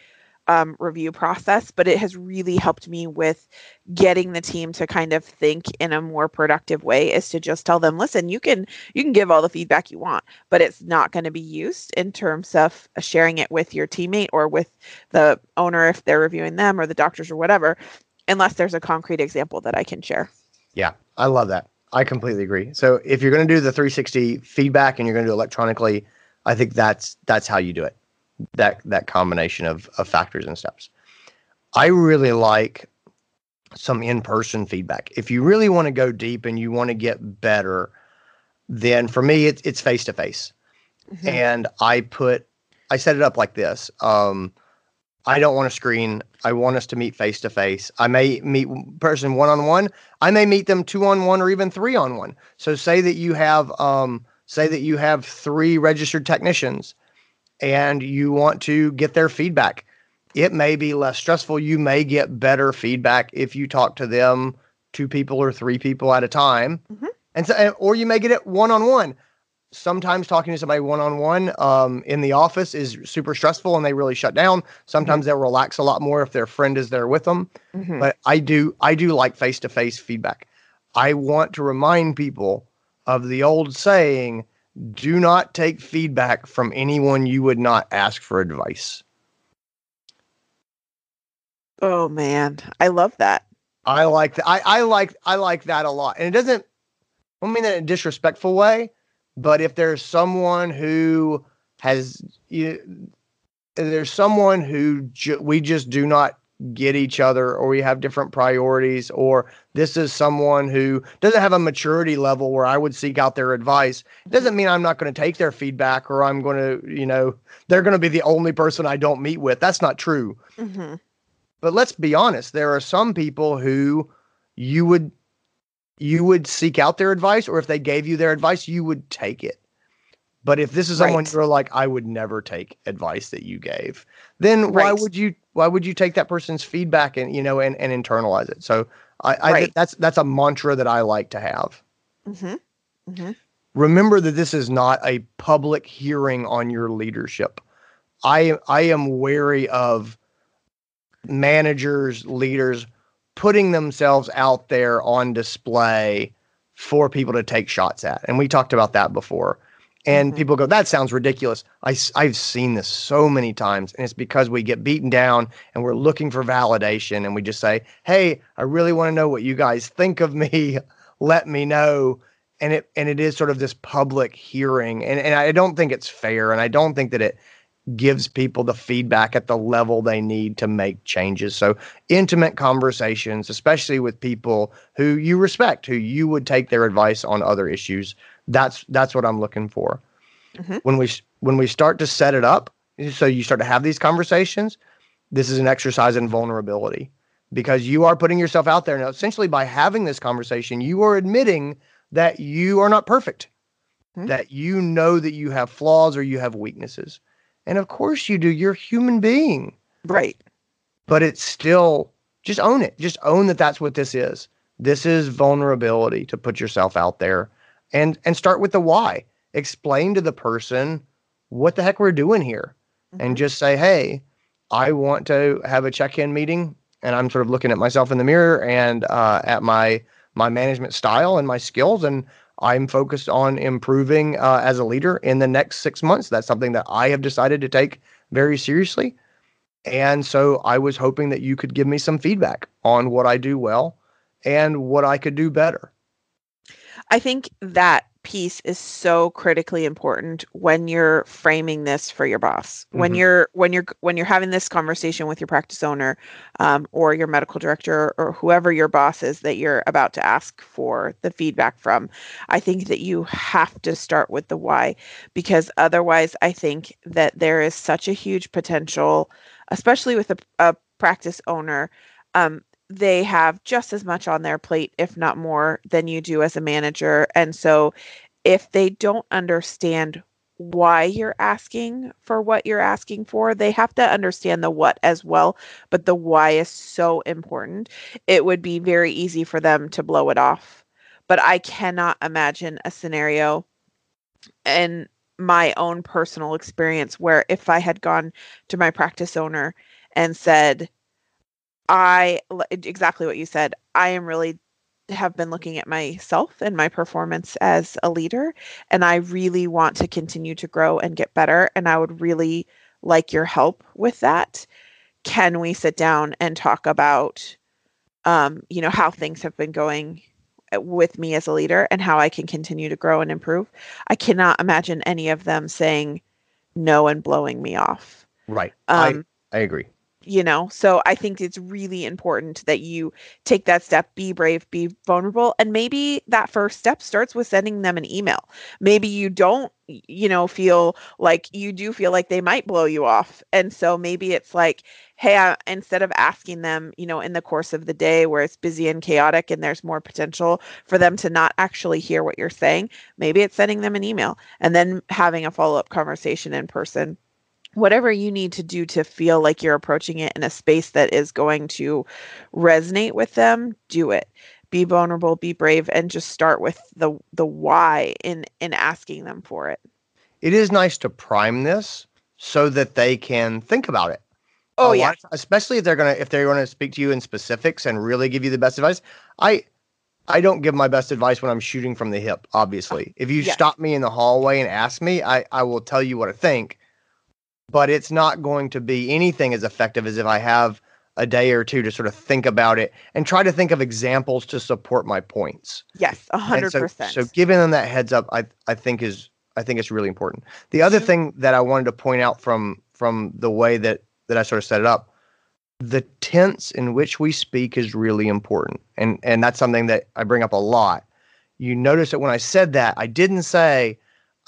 um, review process but it has really helped me with getting the team to kind of think in a more productive way is to just tell them listen you can you can give all the feedback you want but it's not going to be used in terms of sharing it with your teammate or with the owner if they're reviewing them or the doctors or whatever unless there's a concrete example that i can share Yeah, I love that. I completely agree. So if you're going to do the 360 feedback and you're going to do electronically, I think that's that's how you do it. That that combination of of factors and steps. I really like some in-person feedback. If you really want to go deep and you want to get better, then for me it's it's face to face. And I put I set it up like this. Um I don't want a screen. I want us to meet face to face. I may meet person one on one. I may meet them two on one or even three on one. So say that you have um say that you have three registered technicians and you want to get their feedback. It may be less stressful. You may get better feedback if you talk to them two people or three people at a time. Mhm. And so or you may get it one on one. sometimes talking to somebody one on one um, in the office is super stressful and they really shut down. Sometimes they'll relax a lot more if their friend is there with them. Mhm. But I do I do like face to face feedback. I want to remind people of the old saying, do not take feedback from anyone you would not ask for advice. Oh man, I love that. I like that. I, I like I like that a lot. And it doesn't I don't mean that in a disrespectful way, but if there's someone who has you there's someone who ju- we just do not get each other or we have different priorities or this is someone who doesn't have a maturity level where I would seek out their advice. It doesn't mean I'm not going to take their feedback or I'm going to, you know, they're going to be the only person I don't meet with. That's not true. hmm But let's be honest, there are some people who you would you would seek out their advice or if they gave you their advice, you would take it. But if this is someone Right. you're like, I would never take advice that you gave, then why Right. would you why would you take that person's feedback and you know and, and internalize it? So I, I Right. that's that's a mantra that I like to have. hmm Remember that this is not a public hearing on your leadership. I I am wary of managers, leaders putting themselves out there on display for people to take shots at. And we talked about that before. And Mhm. people go, that sounds ridiculous. I, I, have seen this so many times. And it's because we get beaten down and we're looking for validation. And we just say, hey, I really want to know what you guys think of me. Let me know. And it and it is sort of this public hearing. And, and I don't think it's fair. And I don't think that it gives people the feedback at the level they need to make changes. So intimate conversations, especially with people who you respect, who you would take their advice on other issues. That's that's what I'm looking for. Mhm. When we when we start to set it up, so you start to have these conversations, this is an exercise in vulnerability because you are putting yourself out there. Now, essentially, by having this conversation, you are admitting that you are not perfect, Mhm. that you know that you have flaws or you have weaknesses. And of course you do. You're a human being, Right. but it's still just own it. Just own that that's what this is. This is vulnerability to put yourself out there and and start with the why. Explain to the person what the heck we're doing here and Mhm. just say, "Hey, I want to have a check-in meeting and I'm sort of looking at myself in the mirror and uh, at my my management style and my skills and I'm focused on improving uh, as a leader in the next six months. That's something that I have decided to take very seriously. And so I was hoping that you could give me some feedback on what I do well and what I could do better. I think that piece is so critically important when you're framing this for your boss. When Mhm. you're when you're when you're having this conversation with your practice owner um, or your medical director or whoever your boss is that you're about to ask for the feedback from. I think that you have to start with the why because otherwise, I think that there is such a huge potential, especially with a, a practice owner. Um, they have just as much on their plate, if not more, than you do as a manager. And so, if they don't understand why you're asking for what you're asking for, they have to understand the what as well. But the why is so important. It would be very easy for them to blow it off. But I cannot imagine a scenario in my own personal experience where if I had gone to my practice owner and said, I exactly what you said. I am really have been looking at myself and my performance as a leader and I really want to continue to grow and get better and I would really like your help with that. Can we sit down and talk about um you know how things have been going uh, with me as a leader and how I can continue to grow and improve? I cannot imagine any of them saying no and blowing me off. Right. Um I, I agree. You know so i think it's really important that you take that step be brave be vulnerable and maybe that first step starts with sending them an email. Maybe you don't you know feel like you do feel like they might blow you off and so maybe it's like hey I, instead of asking them you know in the course of the day where it's busy and chaotic and there's more potential for them to not actually hear what you're saying maybe it's sending them an email and then having a follow-up conversation in person whatever you need to do to feel like you're approaching it in a space that is going to resonate with them, do it. be vulnerable, be brave, and just start with the the why in in asking them for it. It is nice to prime this so that they can think about it. Oh yeah, of- especially if they're gonna if they're gonna speak to you in specifics and really give you the best advice. I I don't give my best advice when I'm shooting from the hip. Obviously, oh, if you Yes. stop me in the hallway and ask me, I I will tell you what I think. But it's not going to be anything as effective as if I have a day or two to sort of think about it and try to think of examples to support my points. yes, a hundred so- percent. So giving them that heads up, I I think is I think it's really important. The other thing that I wanted to point out from from the way that that I sort of set it up, the tense in which we speak is really important, and and that's something that I bring up a lot. You notice that when I said that, I didn't say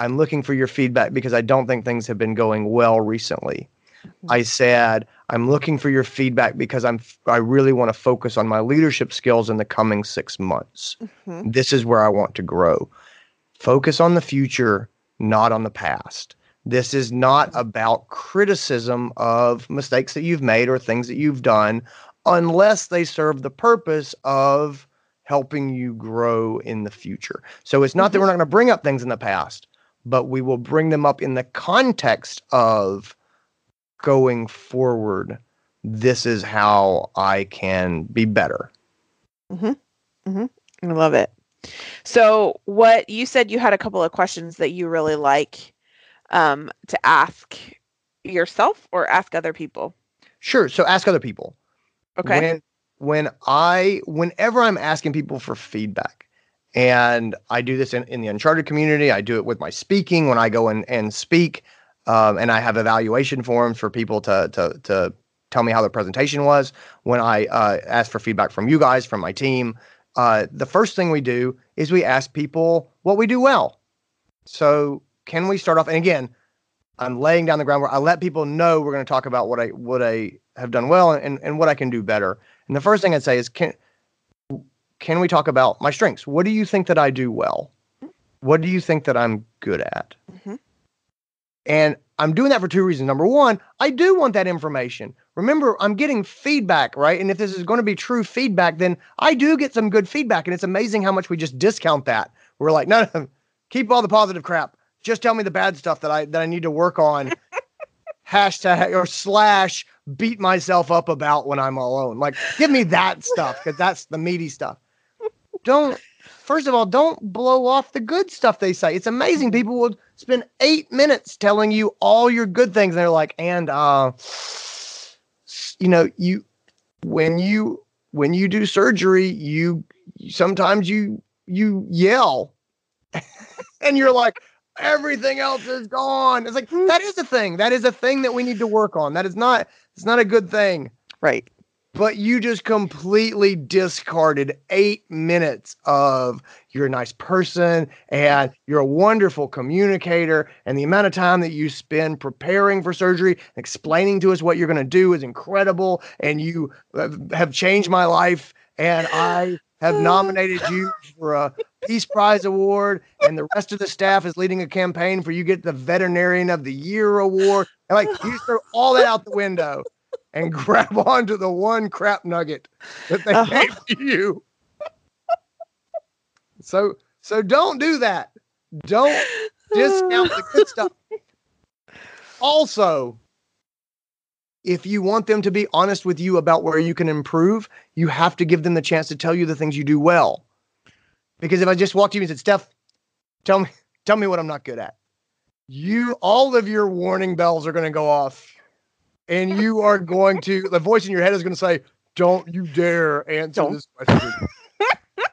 I'm looking for your feedback because I don't think things have been going well recently. I said I'm looking for your feedback because I'm I really want to focus on my leadership skills in the coming 6 months Mhm. this is where I want to grow. Focus on the future, not on the past. This is not about criticism of mistakes that you've made or things that you've done unless they serve the purpose of helping you grow in the future. So it's not that we're not going to bring up things in the past, but we will bring them up in the context of going forward. This is how I can be better. Mhm. Mhm. I love it. So, what you said you had a couple of questions that you really like um, to ask yourself or ask other people. Sure. So ask other people. Okay. When when I whenever I'm asking people for feedback, and I do this in, in the Uncharted community, I do it with my speaking when I go and, and speak, um, and I have evaluation forms for people to to to tell me how the presentation was. When I uh, ask for feedback from you guys, from my team, uh, the first thing we do is we ask people what we do well. So can we start off? And again, I'm laying down the groundwork. I let people know we're going to talk about what I what I have done well and, and what I can do better. And the first thing I'd say is can can we talk about my strengths? What do you think that I do well? What do you think that I'm good at? Mhm. And I'm doing that for two reasons. Number one, I do want that information. Remember, I'm getting feedback, right? And if this is going to be true feedback, then I do get some good feedback. And it's amazing how much we just discount that. We're like, no, no, keep all the positive crap. Just tell me the bad stuff that I that I need to work on. Hashtag or slash beat myself up about when I'm alone. Like, give me that stuff because that's the meaty stuff. Don't first of all, don't blow off the good stuff they say. It's amazing. People will spend eight minutes telling you all your good things. And they're like, and uh you know, you when you when you do surgery, you sometimes you you yell. and you're like, everything else is gone. It's like that is a thing. That is a thing that we need to work on. That is not it's not a good thing Right. But you just completely discarded eight minutes of you're a nice person and you're a wonderful communicator and the amount of time that you spend preparing for surgery explaining to us what you're going to do is incredible and you have- changed my life and i have nominated you for a peace prize award and the rest of the staff is leading a campaign for you get the veterinarian of the year award. And like you throw all that out the window and grab onto the one crap nugget that they Uh-huh. gave to you. So so don't do that. Don't discount the good stuff. Also, if you want them to be honest with you about where you can improve, you have to give them the chance to tell you the things you do well. Because if I just walked to you and said, Steph, tell me, tell me what I'm not good at. You all of your warning bells are going to go off. And you are going to the voice in your head is going to say, Don't you dare answer Don't. this question.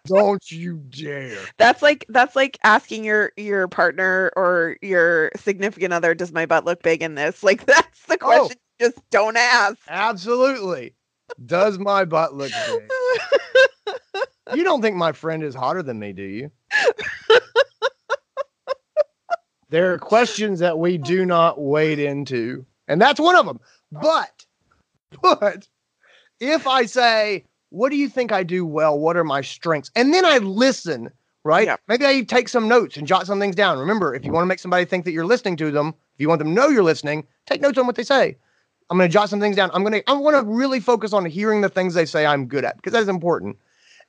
Don't you dare. That's like that's like asking your your partner or your significant other, does my butt look big in this? Like that's the Oh. question you just don't ask. Absolutely. Does my butt look big? You don't think my friend is hotter than me, do you? there are questions that we do not wade into, and that's one of them. But, but if I say, What do you think I do well? What are my strengths? And then I listen, right? Yeah. Maybe I take some notes and jot some things down. Remember, if you want to make somebody think that you're listening to them, if you want them to know you're listening, take notes on what they say. I'm going to jot some things down. I'm going to I want to really focus on hearing the things they say I'm good at because that is important.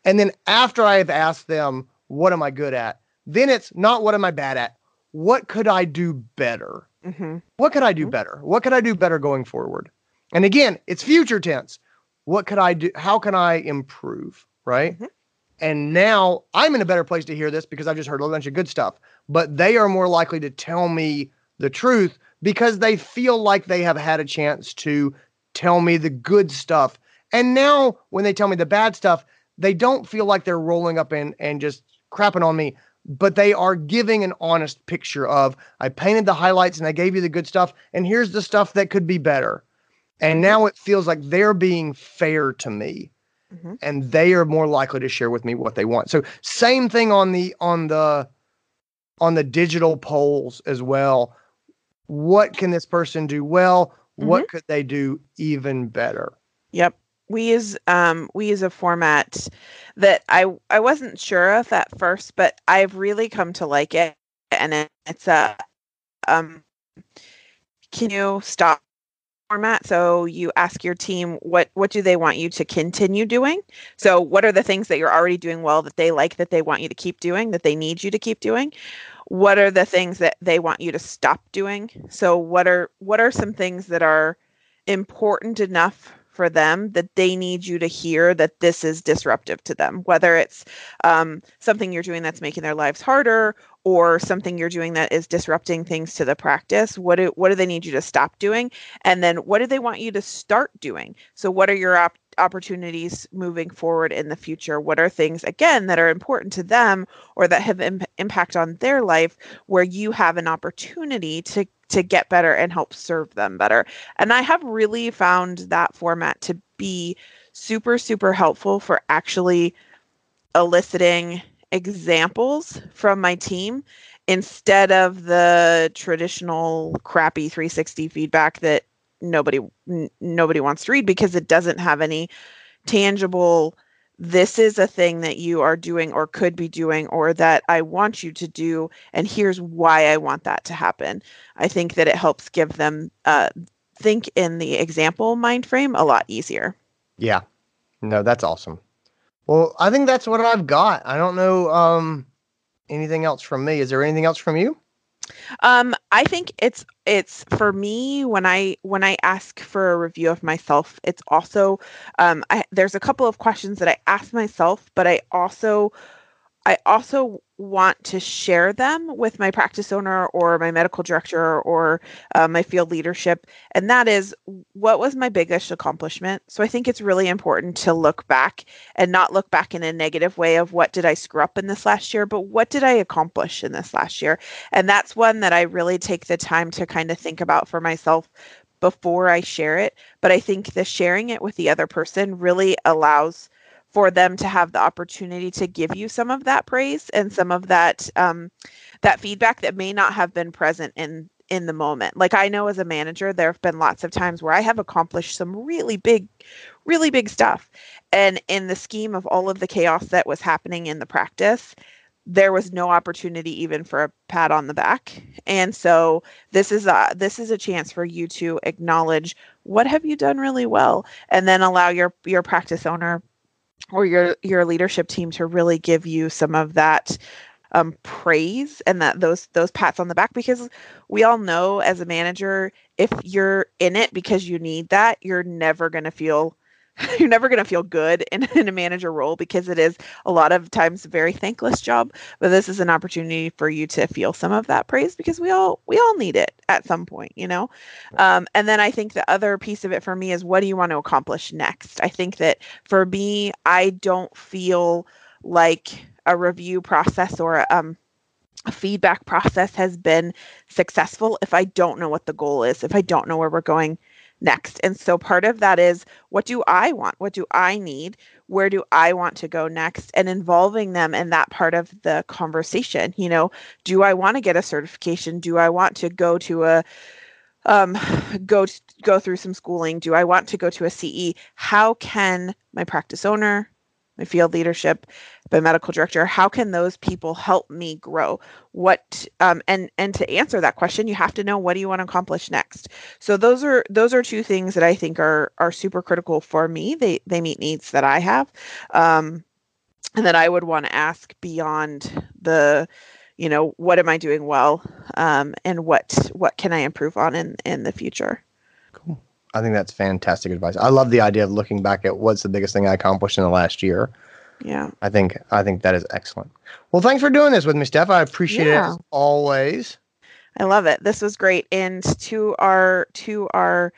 And then after I have asked them, what am I good at? Then it's not what am I bad at? What could I do better? Mm-hmm. What could I do Mhm. better? What could I do better going forward? And again, it's future tense. What could I do? How can I improve? Right. Mhm. And now I'm in a better place to hear this because I've just heard a bunch of good stuff. But they are more likely to tell me the truth because they feel like they have had a chance to tell me the good stuff. And now when they tell me the bad stuff, they don't feel like they're rolling up and, and just crapping on me, but they are giving an honest picture of I painted the highlights and I gave you the good stuff, and here's the stuff that could be better. And now it feels like they're being fair to me. Mhm. And they are more likely to share with me what they want. So same thing on the on the on the digital polls as well. What can this person do well? What could they do even better? Yep. We use um we use a format that I I wasn't sure of at first, but I've really come to like it. And it, it's a um can you stop format? So you ask your team what what do they want you to continue doing? So what are the things that you're already doing well that they like that they want you to keep doing that they need you to keep doing? What are the things that they want you to stop doing? So what are what are some things that are important enough for them that they need you to hear that this is disruptive to them whether it's um, something you're doing that's making their lives harder or something you're doing that is disrupting things to the practice what do what do they need you to stop doing? And then what do they want you to start doing? So what are your op- opportunities moving forward in the future? What are things again that are important to them or that have Im- impact on their life where you have an opportunity to to get better and help serve them better. And i have really found that format to be super super helpful for actually eliciting examples from my team instead of the traditional crappy 360 feedback that nobody n- nobody wants to read because it doesn't have any tangible this is a thing that you are doing or could be doing or that I want you to do and here's why I want that to happen. I think that it helps give them uh think in the example mind frame a lot easier. Yeah. No, that's awesome. Well, I think that's what I've got. I don't know um anything else from me. Is there anything else from you? Um, I think it's it's for me when I when I ask for a review of myself, it's also um I there's a couple of questions that I ask myself, but I also I also want to share them with my practice owner or my medical director or uh, my field leadership. And that is what was my biggest accomplishment? So I think it's really important to look back and not look back in a negative way of what did I screw up in this last year, but what did I accomplish in this last year? And that's one that I really take the time to kind of think about for myself before I share it. But I think the sharing it with the other person really allows for them to have the opportunity to give you some of that praise and some of that um, that feedback that may not have been present in in the moment. Like I know as a manager, there have been lots of times where I have accomplished some really big, really big stuff, and in the scheme of all of the chaos that was happening in the practice, there was no opportunity even for a pat on the back. And so this is a this is a chance for you to acknowledge what have you done really well, and then allow your your practice owner or your your leadership team to really give you some of that um, praise and that those those pats on the back because we all know as a manager if you're in it because you need that you're never going to feel you're never going to feel good in, in a manager role because it is a lot of times a very thankless job but this is an opportunity for you to feel some of that praise because we all we all need it at some point you know? Um, and then i think the other piece of it for me is what do you want to accomplish next? I think that for me i don't feel like a review process or um, a feedback process has been successful if i don't know what the goal is if i don't know where we're going next. And so part of that is what do I want? What do I need? Where do I want to go next? And involving them in that part of the conversation. You know, do I want to get a certification? Do I want to go to a um, go go through some schooling? Do I want to go to a CE? How can my practice owner, field leadership, my medical director, how can those people help me grow? What um, and and to answer that question, you have to know what do you want to accomplish next. So those are those are two things that I think are are super critical for me. They they meet needs that I have. Um, and that I would want to ask beyond the, you know, what am I doing well, um, and what what can I improve on in in the future. I think that's fantastic advice. I love the idea of looking back at what's the biggest thing I accomplished in the last year. Yeah. I think I think that is excellent. Well, thanks for doing this with me, Steph. I appreciate Yeah. it as always. I love it. This was great. And to our to our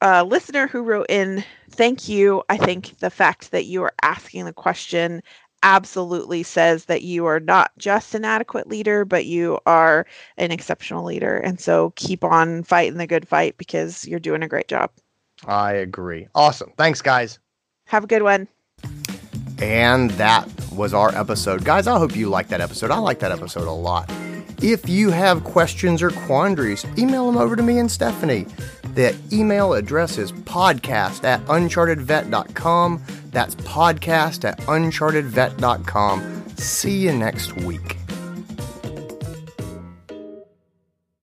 uh, listener who wrote in, thank you. I think the fact that you are asking the question absolutely says that you are not just an adequate leader, but you are an exceptional leader. And so keep on fighting the good fight because you're doing a great job. I agree. Awesome. Thanks, guys. Have a good one. And that was our episode. Guys, I hope you liked that episode. I like that episode a lot. If you have questions or quandaries, email them over to me and Stephanie. The email address is podcast at unchartedvet.com. That's podcast at unchartedvet.com. See you next week.